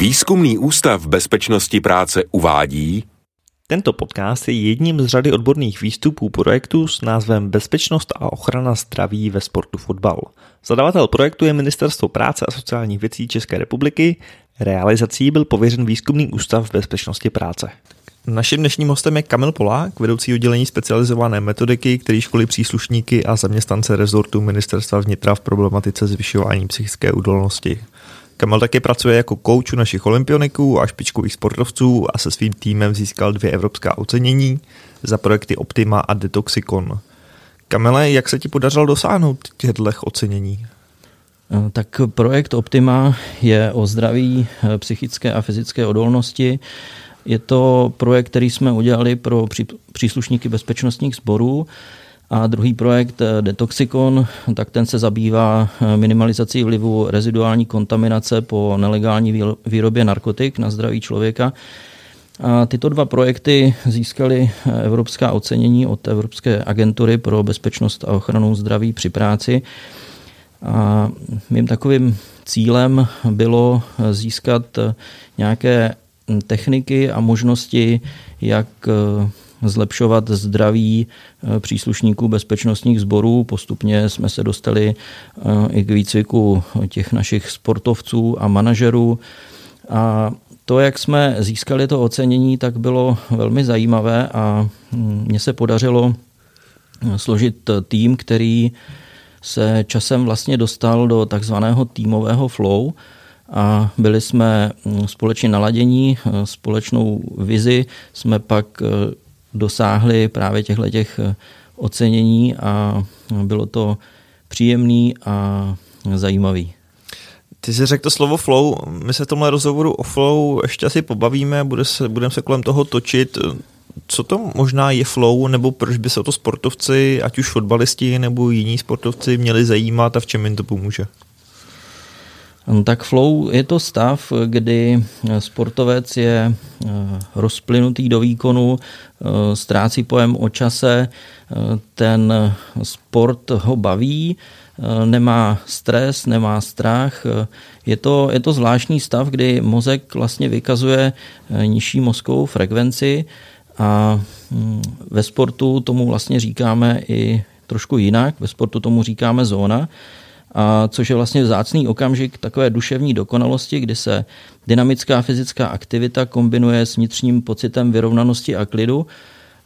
Výzkumný ústav bezpečnosti práce uvádí tento podcast je jedním z řady odborných výstupů projektu s názvem Bezpečnost a ochrana zdraví ve sportu fotbal. Zadavatel projektu je Ministerstvo práce a sociálních věcí České republiky. Realizací byl pověřen Výzkumný ústav bezpečnosti práce. Naším dnešním hostem je Kamil Polák, vedoucí oddělení specializované metodiky, který školí příslušníky a zaměstnance rezortu Ministerstva vnitra v problematice zvyšování psychické udolnosti. Kamil taky pracuje jako kouč u našich olympioniků a špičkových sportovců a se svým týmem získal dvě evropská ocenění za projekty Optima a Detoxicon. Kamile, jak se ti podařilo dosáhnout těchto ocenění? Eh, tak projekt Optima je o zdraví eh, psychické a fyzické odolnosti. Je to projekt, který jsme udělali pro příslušníky bezpečnostních sborů a druhý projekt eh, Detoxicon, tak ten se zabývá eh, minimalizací vlivu reziduální kontaminace po nelegální výrobě narkotik na zdraví člověka. A tyto dva projekty získaly eh, evropská ocenění od Evropské agentury pro bezpečnost a ochranu zdraví při práci. A mým takovým cílem bylo získat nějaké techniky a možnosti, jak zlepšovat zdraví eh, příslušníků bezpečnostních sborů. Postupně jsme se dostali eh, i k výcviku těch našich sportovců a manažerů. A to, jak jsme získali to ocenění, tak bylo velmi zajímavé a hm, mně se podařilo eh, složit tým, který se časem vlastně dostal do takzvaného týmového flow a byli jsme hm, společně naladění, společnou vizi jsme pak dosáhli právě těchto těch eh, ocenění a bylo to příjemný a zajímavý. Ty jsi řekl to slovo flow, my se v tomhle rozhovoru o flow ještě asi pobavíme, bude se, budeme se kolem toho točit. Co to možná je flow, nebo proč by se o to sportovci, ať už fotbalisti nebo jiní sportovci, měli zajímat a v čem jim to pomůže? No, tak flow je to stav, kdy sportovec je eh, rozplynutý do výkonu, eh, ztrácí pojem o čase, eh, ten sport ho baví, nemá stres, nemá strach. Je to, je to zvláštní stav, kdy mozek vlastně vykazuje nižší mozkovou frekvenci a hm, ve sportu tomu vlastně říkáme i trošku jinak. Ve sportu tomu říkáme zóna a což je vlastně vzácný okamžik takové duševní dokonalosti, kdy se dynamická fyzická aktivita kombinuje s vnitřním pocitem vyrovnanosti a klidu.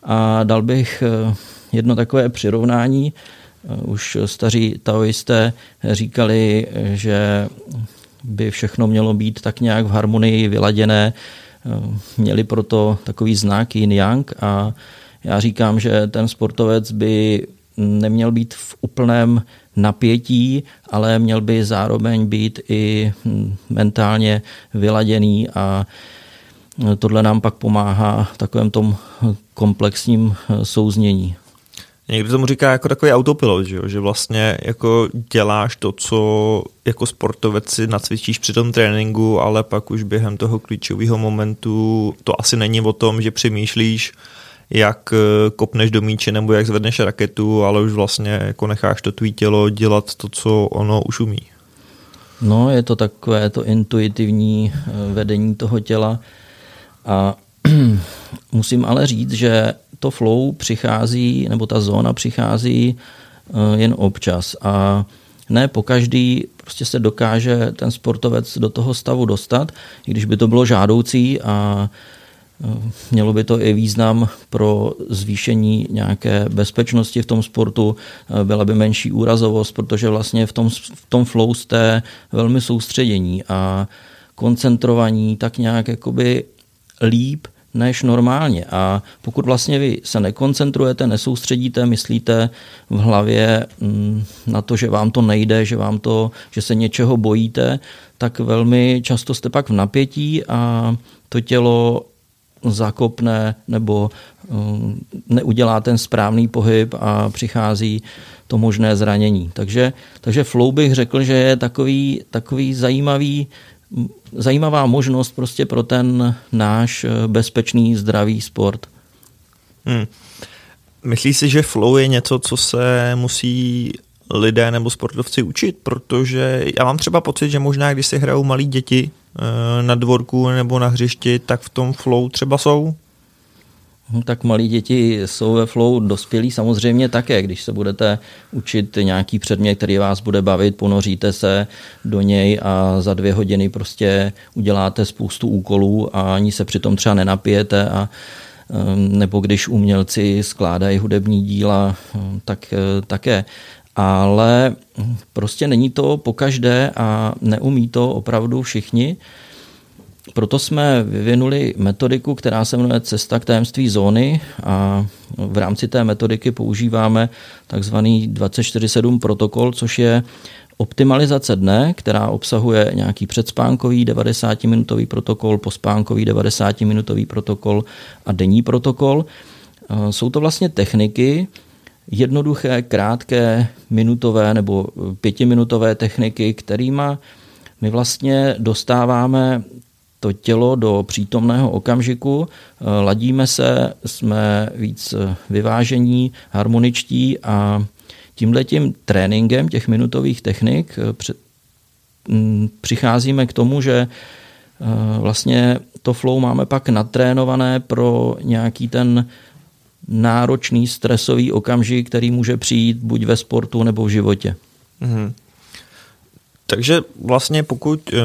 A dal bych eh, jedno takové přirovnání. Eh, už staří taoisté říkali, že by všechno mělo být tak nějak v harmonii vyladěné. Eh, měli proto takový znak yin-yang a já říkám, že ten sportovec by neměl být v úplném napětí, ale měl by zároveň být i hm, mentálně vyladěný a tohle nám pak pomáhá v takovém tom komplexním eh, souznění. Někdo tomu říká jako takový autopilot, že, jo? že vlastně jako děláš to, co jako sportovec si nacvičíš při tom tréninku, ale pak už během toho klíčového momentu to asi není o tom, že přemýšlíš, jak eh, kopneš do míče nebo jak zvedneš raketu, ale už vlastně jako necháš to tvý tělo dělat to, co ono už umí. No, je to takové to intuitivní eh, vedení toho těla a musím ale říct, že to flow přichází, nebo ta zóna přichází eh, jen občas a ne po každý prostě se dokáže ten sportovec do toho stavu dostat, i když by to bylo žádoucí a Mělo by to i význam pro zvýšení nějaké bezpečnosti v tom sportu, byla by menší úrazovost, protože vlastně v tom, v tom flow jste velmi soustředění a koncentrovaní tak nějak jakoby líp než normálně. A pokud vlastně vy se nekoncentrujete, nesoustředíte, myslíte v hlavě mm, na to, že vám to nejde, že vám to, že se něčeho bojíte, tak velmi často jste pak v napětí a to tělo zakopne nebo um, neudělá ten správný pohyb a přichází to možné zranění. Takže, takže flow bych řekl, že je takový, takový zajímavý, zajímavá možnost prostě pro ten náš eh, bezpečný, zdravý sport. Hmm. Myslíš si, že flow je něco, co se musí lidé nebo sportovci učit? Protože já mám třeba pocit, že možná, když si hrajou malí děti, na dvorku nebo na hřišti, tak v tom flow třeba jsou? Hm, tak malí děti jsou ve flow, dospělí samozřejmě také. Když se budete učit nějaký předmět, který vás bude bavit, ponoříte se do něj a za dvě hodiny prostě uděláte spoustu úkolů a ani se přitom třeba nenapijete a hm, nebo když umělci skládají hudební díla, hm, tak eh, také. Ale prostě není to pokaždé a neumí to opravdu všichni. Proto jsme vyvinuli metodiku, která se jmenuje Cesta k tajemství zóny a v rámci té metodiky používáme takzvaný 24-7 protokol, což je optimalizace dne, která obsahuje nějaký předspánkový 90-minutový protokol, pospánkový 90-minutový protokol a denní protokol. Jsou to vlastně techniky, jednoduché, krátké, minutové nebo pětiminutové techniky, kterými my vlastně dostáváme to tělo do přítomného okamžiku, eh, ladíme se, jsme víc eh, vyvážení, harmoničtí a tímhletím tréninkem těch minutových technik eh, mm, přicházíme k tomu, že vlastně to flow máme pak natrénované pro nějaký ten náročný stresový okamžik, který může přijít buď ve sportu nebo v životě. Mm-hmm. Takže vlastně pokud uh,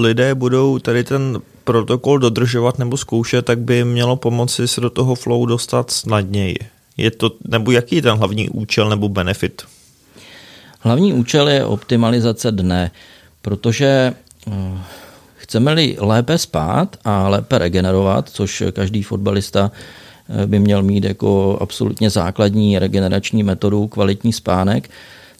lidé budou tady ten protokol dodržovat nebo zkoušet, tak by mělo pomoci se do toho flow dostat snadněji. Je to, nebo jaký je ten hlavní účel nebo benefit? Hlavní účel je optimalizace dne, protože uh, chceme-li lépe spát a lépe regenerovat, což každý fotbalista eh, by měl mít jako absolutně základní regenerační metodu kvalitní spánek,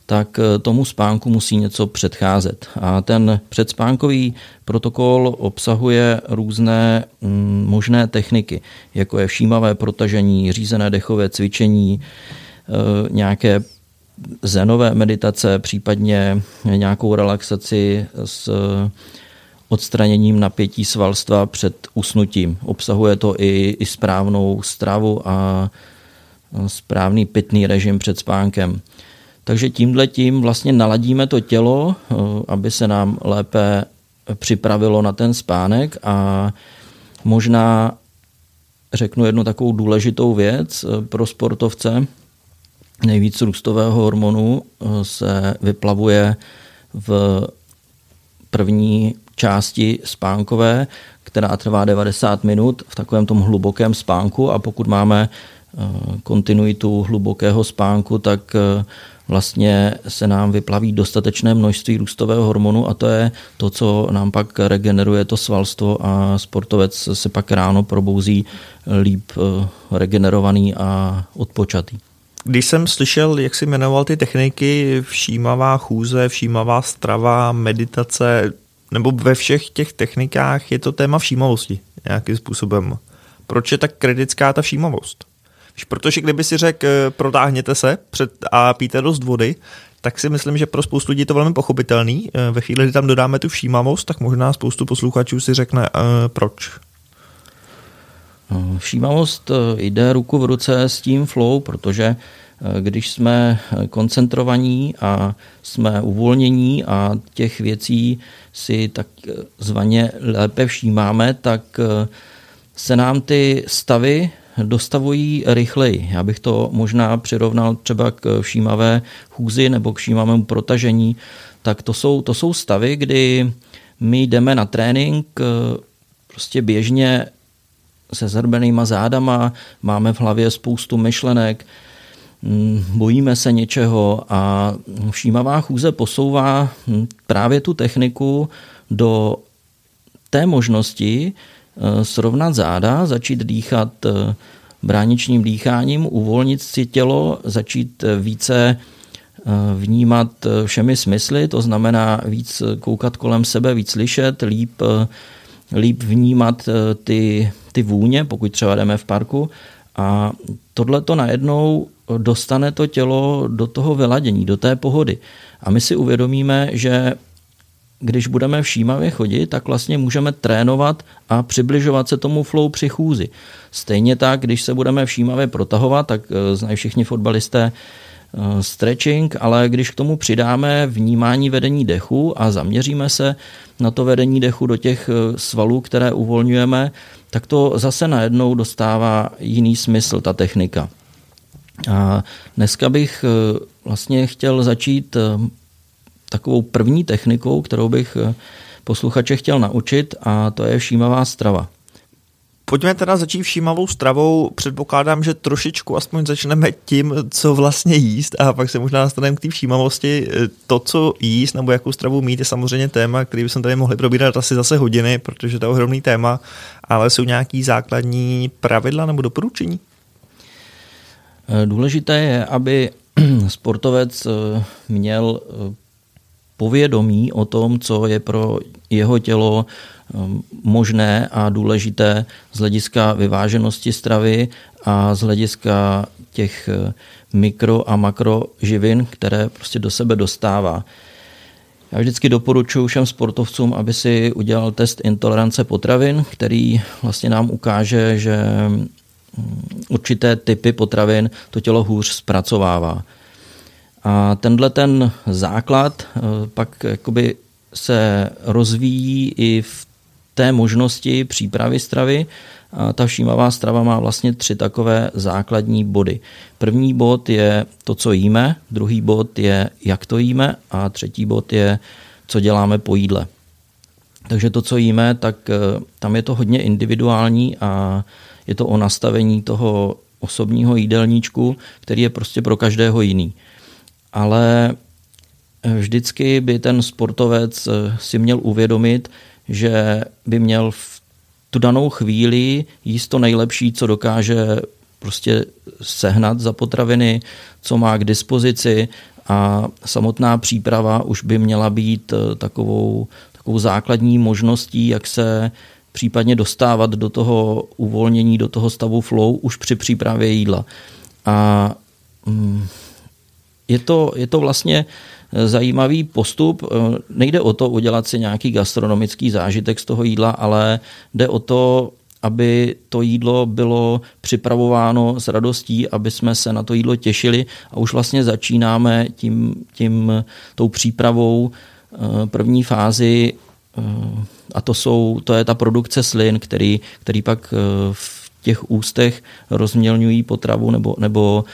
tak eh, tomu spánku musí něco předcházet. A ten předspánkový protokol obsahuje různé mm, možné techniky, jako je všímavé protažení, řízené dechové cvičení, eh, nějaké zenové meditace, případně nějakou relaxaci s odstraněním napětí svalstva před usnutím. Obsahuje to i, i správnou stravu a správný pitný režim před spánkem. Takže tímhle tím vlastně naladíme to tělo, eh, aby se nám lépe připravilo na ten spánek a možná řeknu jednu takovou důležitou věc eh, pro sportovce. Nejvíc růstového hormonu eh, se vyplavuje v první části spánkové, která trvá 90 minut v takovém tom hlubokém spánku a pokud máme kontinuitu hlubokého spánku, tak vlastně se nám vyplaví dostatečné množství růstového hormonu a to je to, co nám pak regeneruje to svalstvo a sportovec se pak ráno probouzí líp eh, regenerovaný a odpočatý. Když jsem slyšel, jak si jmenoval ty techniky, všímavá chůze, všímavá strava, meditace, nebo ve všech těch technikách je to téma všímavosti nějakým způsobem. Proč je tak kritická ta všímavost? Protože kdyby si řekl, eh, protáhněte se před a píte dost vody, tak si myslím, že pro spoustu lidí je to velmi pochopitelný. Eh, ve chvíli, kdy tam dodáme tu všímavost, tak možná spoustu posluchačů si řekne, uh, proč. Všímavost jde ruku v ruce s tím flow, protože když jsme koncentrovaní a jsme uvolnění a těch věcí si tak zvaně lépe všímáme, tak se nám ty stavy dostavují rychleji. Já bych to možná přirovnal třeba k všímavé chůzi nebo k všímavému protažení. Tak to jsou, to jsou stavy, kdy my jdeme na trénink prostě běžně se zhrbenýma zádama, máme v hlavě spoustu myšlenek, bojíme se něčeho a všímavá chůze posouvá právě tu techniku do té možnosti, Eh, srovnat záda, začít dýchat eh, bráničním dýcháním, uvolnit si tělo, začít eh, více vnímat všemi smysly, to znamená víc koukat kolem sebe, víc slyšet, líp, líp vnímat ty, ty vůně, pokud třeba jdeme v parku. A tohle to najednou dostane to tělo do toho vyladění, do té pohody. A my si uvědomíme, že když budeme všímavě chodit, tak vlastně můžeme trénovat a přibližovat se tomu flow při chůzi. Stejně tak, když se budeme všímavě protahovat, tak eh, znají všichni fotbalisté stretching, ale když k tomu přidáme vnímání vedení dechu a zaměříme se na to vedení dechu do těch svalů, které uvolňujeme, tak to zase najednou dostává jiný smysl, ta technika. A dneska bych vlastně chtěl začít takovou první technikou, kterou bych posluchače chtěl naučit a to je všímavá strava. Pojďme teda začít všímavou stravou. Předpokládám, že trošičku aspoň začneme tím, co vlastně jíst a pak se možná dostaneme k té všímavosti. To, co jíst nebo jakou stravu mít, je samozřejmě téma, který bychom tady mohli probírat asi zase hodiny, protože to je ohromný téma, ale jsou nějaký základní pravidla nebo doporučení? Důležité je, aby sportovec eh, měl eh, povědomí o tom, co je pro jeho tělo možné a důležité z hlediska vyváženosti stravy a z hlediska těch uh, mikro a makroživin, které prostě do sebe dostává. Já vždycky doporučuji všem sportovcům, aby si udělal test intolerance potravin, který vlastně nám ukáže, že um, určité typy potravin to tělo hůř zpracovává. A tenhle ten základ eh, pak jakoby se rozvíjí i v té možnosti přípravy stravy. Ta všímavá strava má vlastně tři takové základní body. První bod je to, co jíme, druhý bod je, jak to jíme a třetí bod je, co děláme po jídle. Takže to, co jíme, tak eh, tam je to hodně individuální a je to o nastavení toho osobního jídelníčku, který je prostě pro každého jiný ale eh, vždycky by ten sportovec eh, si měl uvědomit, že by měl v tu danou chvíli jíst to nejlepší, co dokáže prostě sehnat za potraviny, co má k dispozici a samotná příprava už by měla být eh, takovou, takovou základní možností, jak se případně dostávat do toho uvolnění, do toho stavu flow už při přípravě jídla. A mm, je to, je to vlastně zajímavý postup. Eh, nejde o to udělat si nějaký gastronomický zážitek z toho jídla, ale jde o to, aby to jídlo bylo připravováno s radostí, aby jsme se na to jídlo těšili a už vlastně začínáme tím, tím tou přípravou eh, první fázi a to, jsou, to je ta produkce slin, který, který pak v těch ústech rozmělňují potravu nebo, nebo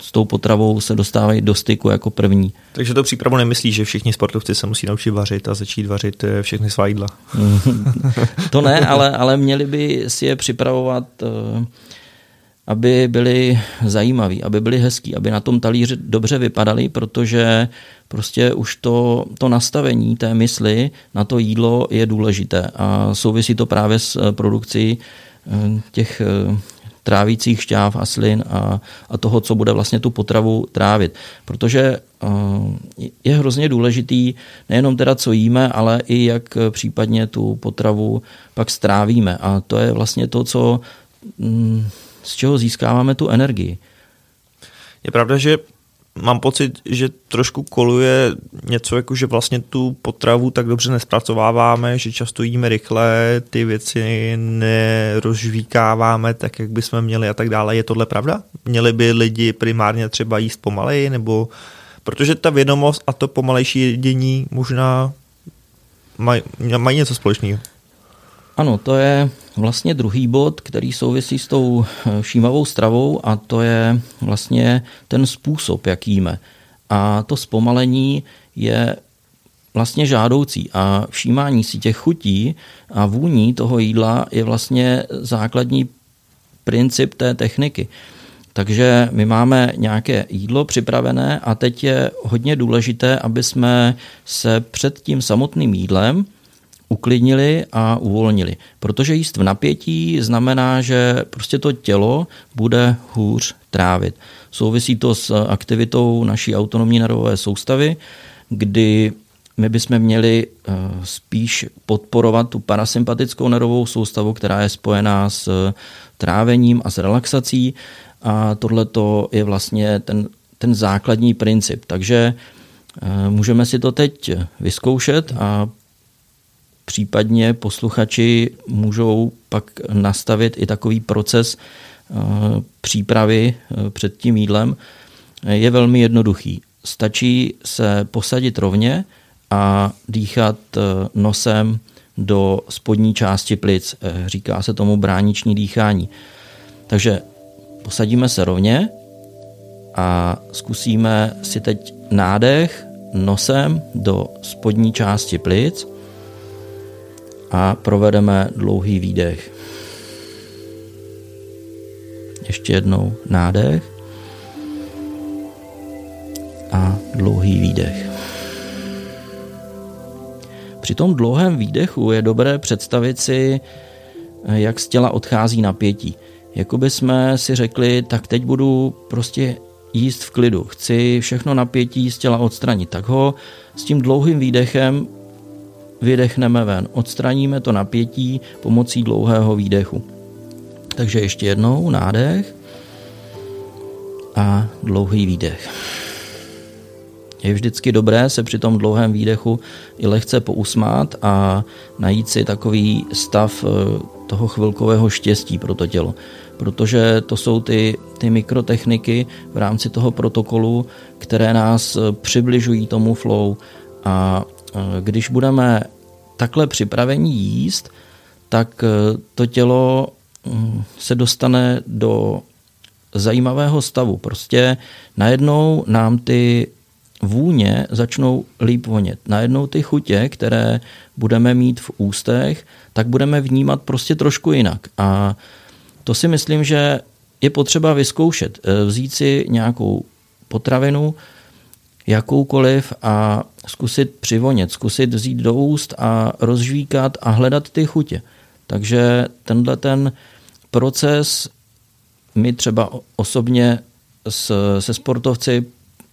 s tou potravou se dostávají do styku jako první. Takže to přípravu nemyslí, že všichni sportovci se musí naučit vařit a začít vařit eh, všechny svá jídla. to ne, ale, ale měli by si je připravovat, eh, aby byli zajímaví, aby byli hezký, aby na tom talíři dobře vypadali, protože prostě už to, to nastavení té mysli na to jídlo je důležité a souvisí to právě s eh, produkcí těch trávících šťáv a slin a, a toho, co bude vlastně tu potravu trávit. Protože uh, je hrozně důležitý nejenom teda, co jíme, ale i jak případně tu potravu pak strávíme. A to je vlastně to, co, mm, z čeho získáváme tu energii. Je pravda, že mám pocit, že trošku koluje něco jako, že vlastně tu potravu tak dobře nespracováváme, že často jíme rychle, ty věci nerozžvíkáváme tak, jak bychom měli a tak dále. Je tohle pravda? Měli by lidi primárně třeba jíst pomaleji, nebo protože ta vědomost a to pomalejší jedění možná mají, mají něco společného. Ano, to je vlastně druhý bod, který souvisí s tou eh, všímavou stravou a to je vlastně ten způsob, jak jíme. A to zpomalení je vlastně žádoucí a všímání si těch chutí a vůní toho jídla je vlastně základní princip té techniky. Takže my máme nějaké jídlo připravené a teď je hodně důležité, aby jsme se před tím samotným jídlem uklidnili a uvolnili. Protože jíst v napětí znamená, že prostě to tělo bude hůř trávit. Souvisí to s aktivitou naší autonomní nervové soustavy, kdy my bychom měli eh, spíš podporovat tu parasympatickou nervovou soustavu, která je spojená s trávením a s relaxací. A tohle je vlastně ten, ten základní princip. Takže eh, můžeme si to teď vyzkoušet a Případně posluchači můžou pak nastavit i takový proces eh, přípravy eh, před tím jídlem. je velmi jednoduchý. Stačí se posadit rovně a dýchat eh, nosem do spodní části plic. Říká se tomu brániční dýchání. Takže posadíme se rovně a zkusíme si teď nádech nosem do spodní části plic a provedeme dlouhý výdech. Ještě jednou nádech a dlouhý výdech. Při tom dlouhém výdechu je dobré představit si, jak z těla odchází napětí. Jakoby jsme si řekli, tak teď budu prostě jíst v klidu, chci všechno napětí z těla odstranit, tak ho s tím dlouhým výdechem vydechneme ven. Odstraníme to napětí pomocí dlouhého výdechu. Takže ještě jednou nádech a dlouhý výdech. Je vždycky dobré se při tom dlouhém výdechu i lehce pousmát a najít si takový stav eh, toho chvilkového štěstí pro to tělo. Protože to jsou ty, ty mikrotechniky v rámci toho protokolu, které nás eh, přibližují tomu flow. A eh, když budeme takhle připraveni jíst, tak to tělo hm, se dostane do zajímavého stavu. Prostě najednou nám ty vůně začnou líp vonět. Najednou ty chutě, které budeme mít v ústech, tak budeme vnímat prostě trošku jinak. A to si myslím, že je potřeba vyzkoušet. Eh, vzít si nějakou potravinu, jakoukoliv a zkusit přivonět, zkusit vzít do úst a rozžvíkat a hledat ty chutě. Takže tenhle ten proces my třeba osobně se sportovci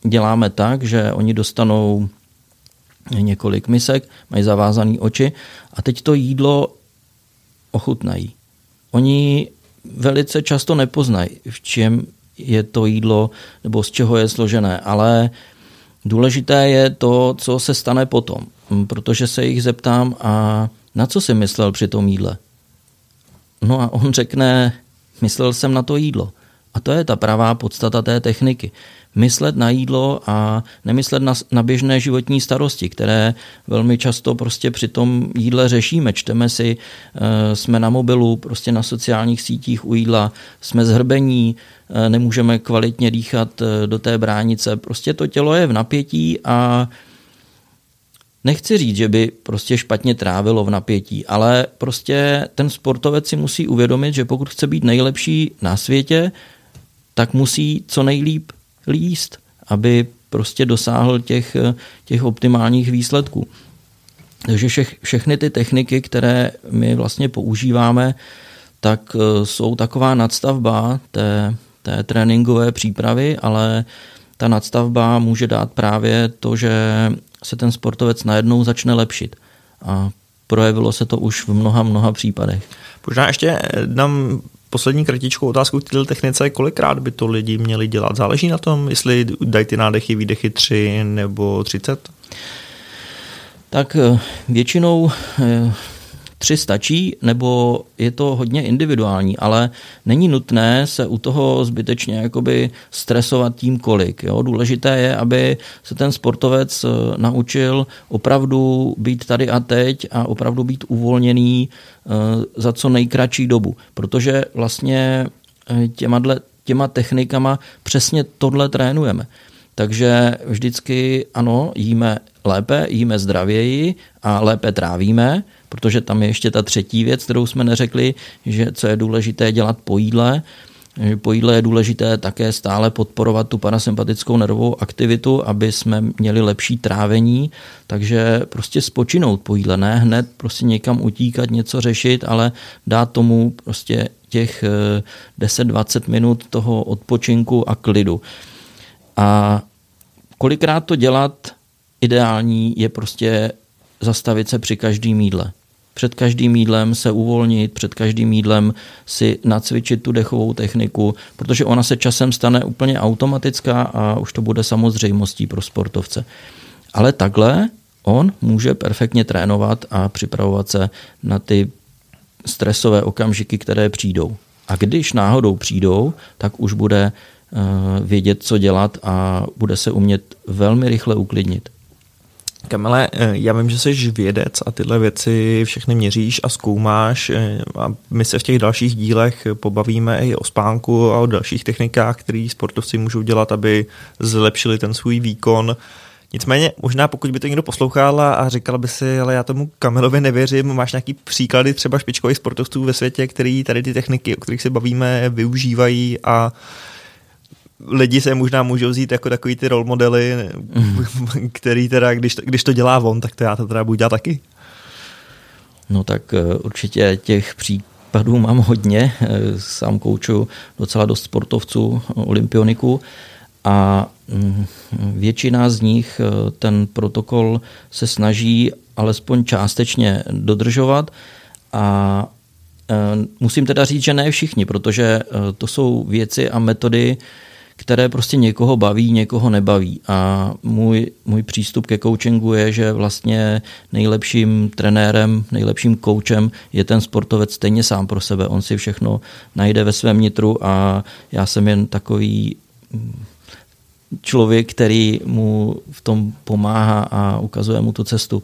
děláme tak, že oni dostanou několik misek, mají zavázané oči a teď to jídlo ochutnají. Oni velice často nepoznají, v čem je to jídlo nebo z čeho je složené, ale důležité je to, co se stane potom, protože se jich zeptám a na co si myslel při tom jídle? No a on řekne, myslel jsem na to jídlo. A to je ta pravá podstata té techniky myslet na jídlo a nemyslet na, na běžné životní starosti, které velmi často prostě při tom jídle řešíme. Čteme si, eh, jsme na mobilu, prostě na sociálních sítích u jídla, jsme zhrbení, eh, nemůžeme kvalitně dýchat eh, do té bránice. Prostě to tělo je v napětí a Nechci říct, že by prostě špatně trávilo v napětí, ale prostě ten sportovec si musí uvědomit, že pokud chce být nejlepší na světě, tak musí co nejlíp líst, aby prostě dosáhl těch, těch optimálních výsledků. Takže všech, všechny ty techniky, které my vlastně používáme, tak e, jsou taková nadstavba té, té tréninkové přípravy, ale ta nadstavba může dát právě to, že se ten sportovec najednou začne lepšit. A projevilo se to už v mnoha, mnoha případech. Možná ještě dám poslední kratičkou otázku k této technice, kolikrát by to lidi měli dělat? Záleží na tom, jestli dají ty nádechy, výdechy 3 nebo 30? Tak eh, většinou eh, tři stačí, nebo je to hodně individuální, ale není nutné se u toho zbytečně jakoby stresovat tím, kolik. Jo? Důležité je, aby se ten sportovec eh, naučil opravdu být tady a teď a opravdu být uvolněný eh, za co nejkratší dobu, protože vlastně eh, těma, těma technikama přesně tohle trénujeme. Takže vždycky ano, jíme lépe, jíme zdravěji a lépe trávíme, protože tam je ještě ta třetí věc, kterou jsme neřekli, že co je důležité dělat po jídle, že po jídle je důležité také stále podporovat tu parasympatickou nervovou aktivitu, aby jsme měli lepší trávení, takže prostě spočinout po jídle, ne hned prostě někam utíkat, něco řešit, ale dát tomu prostě těch 10-20 eh, minut toho odpočinku a klidu. A kolikrát to dělat ideální je prostě zastavit se při každém jídle před každým jídlem se uvolnit, před každým jídlem si nacvičit tu dechovou techniku, protože ona se časem stane úplně automatická a už to bude samozřejmostí pro sportovce. Ale takhle on může perfektně trénovat a připravovat se na ty stresové okamžiky, které přijdou. A když náhodou přijdou, tak už bude vědět, co dělat a bude se umět velmi rychle uklidnit. Kamele, eh, já vím, že jsi vědec a tyhle věci všechny měříš a zkoumáš eh, a my se v těch dalších dílech pobavíme i o spánku a o dalších technikách, které sportovci můžou dělat, aby zlepšili ten svůj výkon. Nicméně, možná pokud by to někdo poslouchal a říkal by si, ale já tomu Kamelovi nevěřím, máš nějaký příklady třeba špičkových sportovců ve světě, který tady ty techniky, o kterých se bavíme, využívají a lidi se možná můžou vzít jako takový ty role modely, mm. který teda, když to, když to dělá on, tak to já to teda budu dělat taky. No tak eh, určitě těch případů mám hodně. Eh, sám kouču docela dost sportovců, eh, olympioniků a mm, většina z nich ten protokol se snaží alespoň částečně dodržovat a musím teda říct, že ne všichni, protože to jsou věci a metody, které prostě někoho baví, někoho nebaví. A můj, můj přístup ke coachingu je, že vlastně nejlepším trenérem, nejlepším coachem je ten sportovec stejně sám pro sebe. On si všechno najde ve svém nitru a já jsem jen takový mm, člověk, který mu v tom pomáhá a ukazuje mu tu cestu.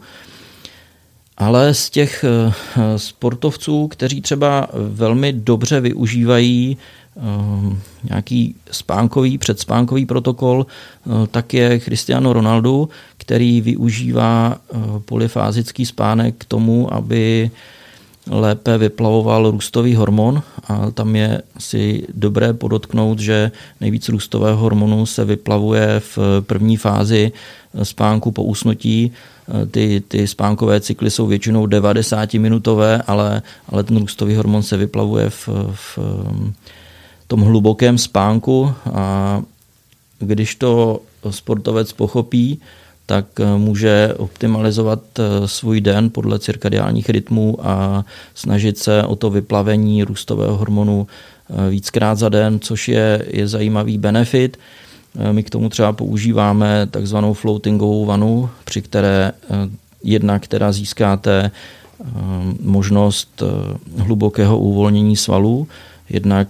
Ale z těch eh, sportovců, kteří třeba velmi dobře využívají Ehm, nějaký spánkový, předspánkový protokol, eh, tak je Cristiano Ronaldo, který využívá eh, polyfázický spánek k tomu, aby lépe vyplavoval růstový hormon a tam je asi dobré podotknout, že nejvíc růstového hormonu se vyplavuje v první fázi spánku po usnutí. Ty, ty spánkové cykly jsou většinou 90-minutové, ale, ale ten růstový hormon se vyplavuje v, v tom hlubokém spánku a když to sportovec pochopí, tak eh, může optimalizovat eh, svůj den podle cirkadiálních rytmů a snažit se o to vyplavení růstového hormonu eh, víckrát za den, což je, je zajímavý benefit. My k tomu třeba používáme takzvanou floatingovou vanu, při které jedna, která získáte možnost hlubokého uvolnění svalů, jednak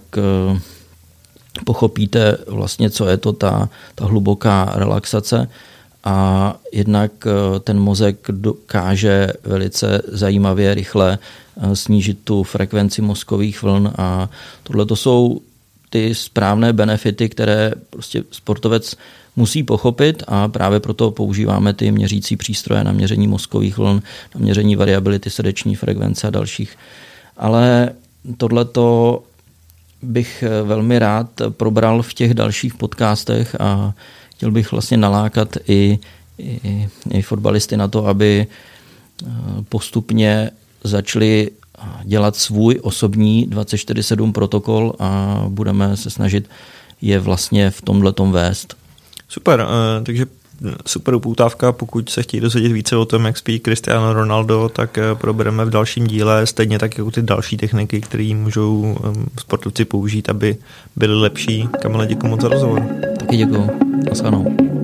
pochopíte vlastně, co je to ta, ta hluboká relaxace a jednak eh, ten mozek dokáže velice zajímavě, rychle eh, snížit tu frekvenci mozkových vln a tohle to jsou ty správné benefity, které prostě sportovec musí pochopit a právě proto používáme ty měřící přístroje na měření mozkových vln, na měření variability srdeční frekvence a dalších. Ale tohleto bych eh, velmi rád probral v těch dalších podcastech a chtěl bych vlastně nalákat i, i, i fotbalisty na to, aby eh, postupně začali dělat svůj osobní 24-7 protokol a budeme se snažit je vlastně v tomhle vést. Super, eh, takže super upoutávka. Pokud se chtějí dozvědět více o tom, jak spí Cristiano Ronaldo, tak eh, probereme v dalším díle, stejně tak jako ty další techniky, které můžou sportovci použít, aby byli lepší. Kamile, děkuji moc za rozhovor. Taky děkuji. Naschledanou.